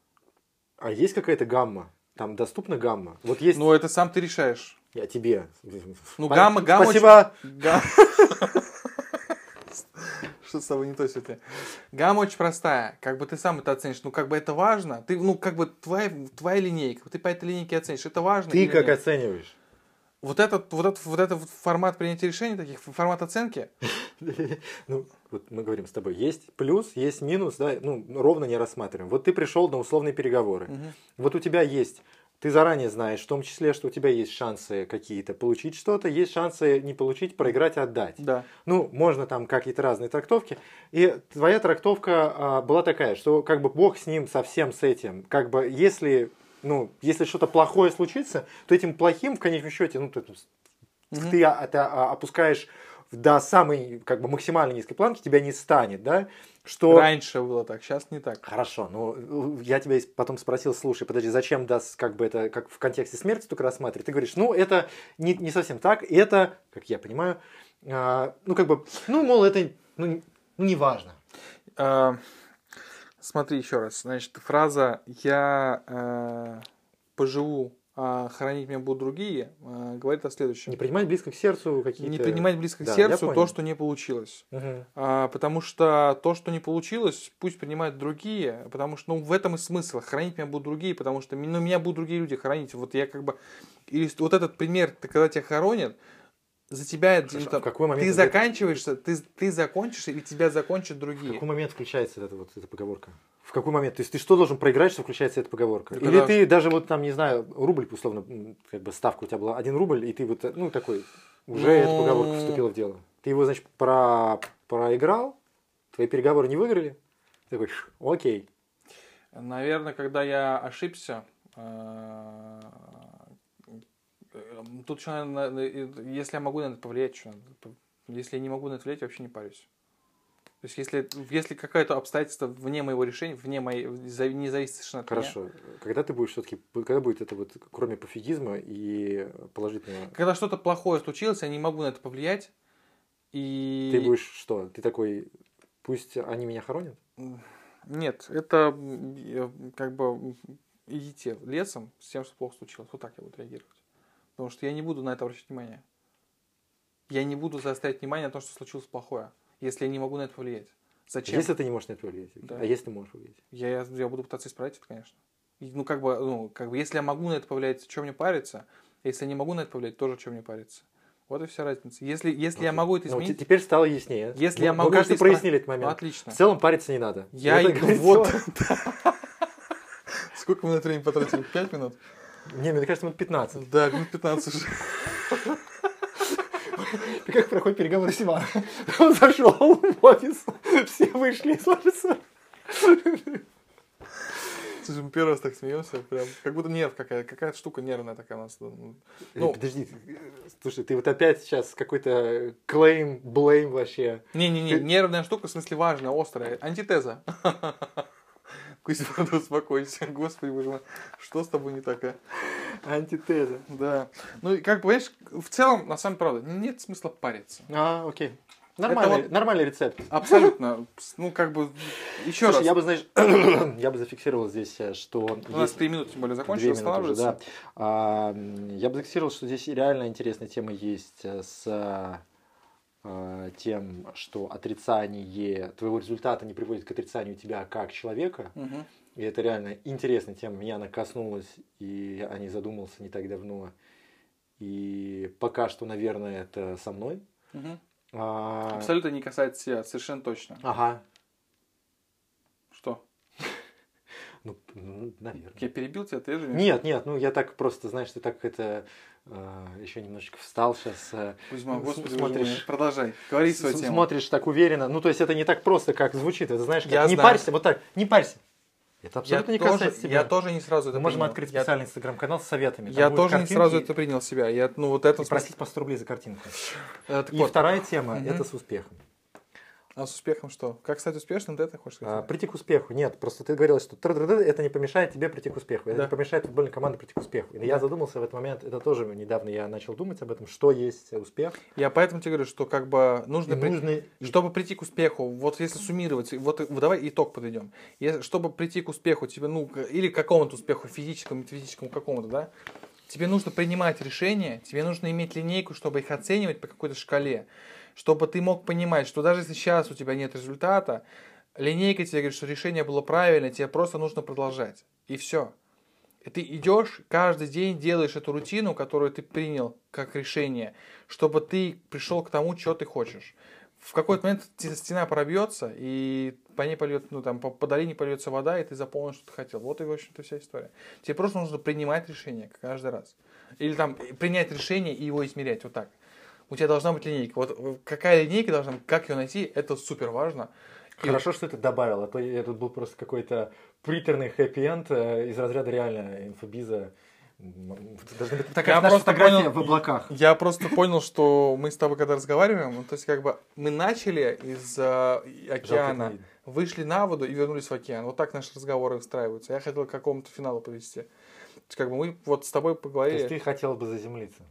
А есть какая-то гамма? Там доступна гамма? Вот есть... Ну, это сам ты решаешь. Я тебе. Ну, Спа- гамма, гамма... Спасибо. Что с тобой не то сегодня? Гамма очень простая. Как бы ты сам это оценишь. Ну, как бы это важно. Ты, ну, как бы твоя, твоя линейка. Ты по этой линейке оценишь. Это важно Ты как нет? оцениваешь? Вот этот, вот этот, вот этот формат принятия решений, таких формат оценки, Ну, вот мы говорим с тобой, есть плюс, есть минус, да, ну, ровно не рассматриваем. Вот ты пришел на условные переговоры. Вот у тебя есть, ты заранее знаешь, в том числе, что у тебя есть шансы какие-то получить что-то, есть шансы не получить, проиграть, отдать. да. Ну, можно там какие-то разные трактовки. И твоя трактовка а, была такая, что как бы Бог с ним, со всем с этим. Как бы если, ну, если что-то плохое случится, то этим плохим в конечном счете, ну, ты, Мгм. ты а- это а, опускаешь до самой как бы максимально низкой планки, тебя не станет, да? Что Раньше было так, сейчас не так. Хорошо, ну я тебя потом спросил, слушай, подожди, зачем даст как бы это как в контексте смерти только рассматривать? Ты говоришь, ну это не, не совсем так, это, как я понимаю, а, ну как бы, ну мол, это ну, не- ну, важно. А, Смотри еще раз. Значит, фраза «я э, поживу, а хранить меня будут другие» э, говорит о следующем. Не принимать близко к сердцу какие-то... Не принимать близко к Да, я сердцу то, что не получилось. Мгм. А, потому что то, что не получилось, пусть принимают другие, потому что ну, в этом и смысл. Хранить меня будут другие, потому что ну, меня будут другие люди хранить. Вот я как бы... Или вот этот пример, когда тебя хоронят, за тебя ну, Хорошо, а там, в какой момент ты это- заканчиваешься, ты, ты закончишься, и тебя закончат В другие. какой момент включается эта вот эта поговорка? В какой момент? То есть ты что должен проиграть, что включается эта поговорка? Ну, Или ты даже вот там, не знаю, рубль, условно, как бы ставка у тебя была один рубль, и ты вот, ну, такой, уже эта Ну. поговорка вступила в дело. Ты его, значит, про, проиграл, твои переговоры не выиграли, ты такой, «Ш, окей. Наверное, когда я ошибся, э, э, тут еще, наверное, если я могу на это повлиять, что надо? если я не могу на это влиять, вообще не парюсь. То есть, если, если какое-то обстоятельство вне моего решения, вне моей, не зависит совершенно от меня. Хорошо. Когда ты будешь все-таки, когда будет это вот, кроме пофигизма и положительного, Когда что-то плохое случилось, я не могу на это повлиять. И... ты будешь что? Ты такой, пусть они меня хоронят? Нет, это как бы идите лесом с тем, что плохо случилось. Вот так я буду реагировать. Потому что я не буду на это обращать внимание. Я не буду заострять внимание на то, что случилось плохое, если я не могу на это повлиять. Зачем? Если ты не можешь на это влиять. Да. А если ты можешь влиять? Я, я, я буду пытаться исправить это, конечно. И, ну, как бы, ну, как бы, если я могу на это повлиять, что мне париться? Если я не могу на это повлиять, тоже что мне париться? Вот и вся разница. Если, если я Окей. могу это Ну, изменить, те- теперь стало яснее. Если Мы- я могу Мы, кажется, это исправить- прояснили этот момент. отлично. В целом париться не надо. Я и вот. Сколько мы на времени потратили? Пять минут? Не, мне кажется, минут 15. Да, минут 15 уже. Как проходит переговоры с Иваном? Он зашел в офис, все вышли из офиса. Слушай, мы первый раз так смеемся, прям, как будто нерв какая-то, какая-то штука нервная такая у нас. Ну, Ну, подожди, слушай, ты вот опять сейчас какой-то клейм, блейм вообще. Не-не-не, Ты- нервная штука, в смысле важная, острая. Антитеза. Буду успокойся. Господи, боже мой, что с тобой не так, а? Антитеза. Да. Ну, и как бы, понимаешь, в целом, на самом правда, нет смысла париться. А, окей. Нормальный, вот- нормальный рецепт. Абсолютно. Ну, как бы, еще Слушай, раз. я бы, знаешь, я бы зафиксировал здесь, э, что... У нас три минуты, тем более, закончилось, минуты уже, да. А, я бы зафиксировал, что здесь реально интересная тема есть э, с э, тем, что отрицание твоего результата не приводит к отрицанию тебя как человека. Мгм. И это реально интересная тема. Меня она коснулась, и я о ней задумался не так давно. И пока что, наверное, это со мной. Мгм. А, Абсолютно не касается себя, совершенно точно. Ага. Что? Ну, ну, наверное. Я перебил тебя, ты же? Нет, нет, ну я так просто, знаешь, ты так это еще немножечко встал сейчас. Кузьма, с- господи, смотришь- мой, продолжай, говори свою тему. Смотришь так уверенно. Ну, то есть это не так просто, как звучит. Это знаешь, как, Я не знаю. парься, вот так, не парься. Это я, абсолютно не тоже, касается тебя. я тоже не сразу это Мы можем принял. открыть Я- специальный инстаграм-канал с советами. Там Я, тоже не картинки сразу это принял себя. Я, ну, вот это... И просить по 100 рублей за картинку. Э, так И вот, вторая тема это с успехом. А с успехом что? Как стать успешным, ты это хочешь сказать? А, прийти к успеху. Нет, просто ты говорил, что это не помешает тебе прийти к успеху. Это Да. не помешает футбольной команде прийти к успеху. И я задумался в этот момент, это тоже недавно я начал думать об этом, что есть успех. Я поэтому тебе говорю, что как бы И нужно... при- нужно... Чтобы прийти к успеху, вот если суммировать, вот и- давай итог подведем. Если- Чтобы прийти к успеху, тебе, ну, или к какому-то успеху, физическому, метафизическому какому-то, да, тебе нужно принимать решения, тебе нужно иметь линейку, чтобы их оценивать по какой-то шкале, чтобы ты мог понимать, что даже если сейчас у тебя нет результата, линейка тебе говорит, что решение было правильное, тебе просто нужно продолжать. И все. И ты идешь, каждый день делаешь эту рутину, которую ты принял как решение, чтобы ты пришел к тому, что ты хочешь. В какой-то момент те- стена пробьется, и по ней польет, ну там по, по долине польется вода, и ты заполнишь, что ты хотел. Вот и, в общем-то, вся история. Тебе просто нужно принимать решение каждый раз. Или там принять решение и его измерять вот так. У тебя должна быть линейка. Вот э, какая линейка должна быть, как ее найти, это супер важно. И Хорошо, что ты добавил, а то я тут был просто какой-то приторный хэппи-энд э, из разряда реально инфобиза. Должна быть такая Я просто понял- в облаках. Я просто понял, что мы с тобой когда разговариваем, ну, то есть как бы мы начали из э, океана, вышли на воду и вернулись в океан. Вот так наши разговоры устраиваются. Я хотел к какому-то финалу привести. То есть как бы мы вот с тобой То поговорили. есть ты хотел бы заземлиться.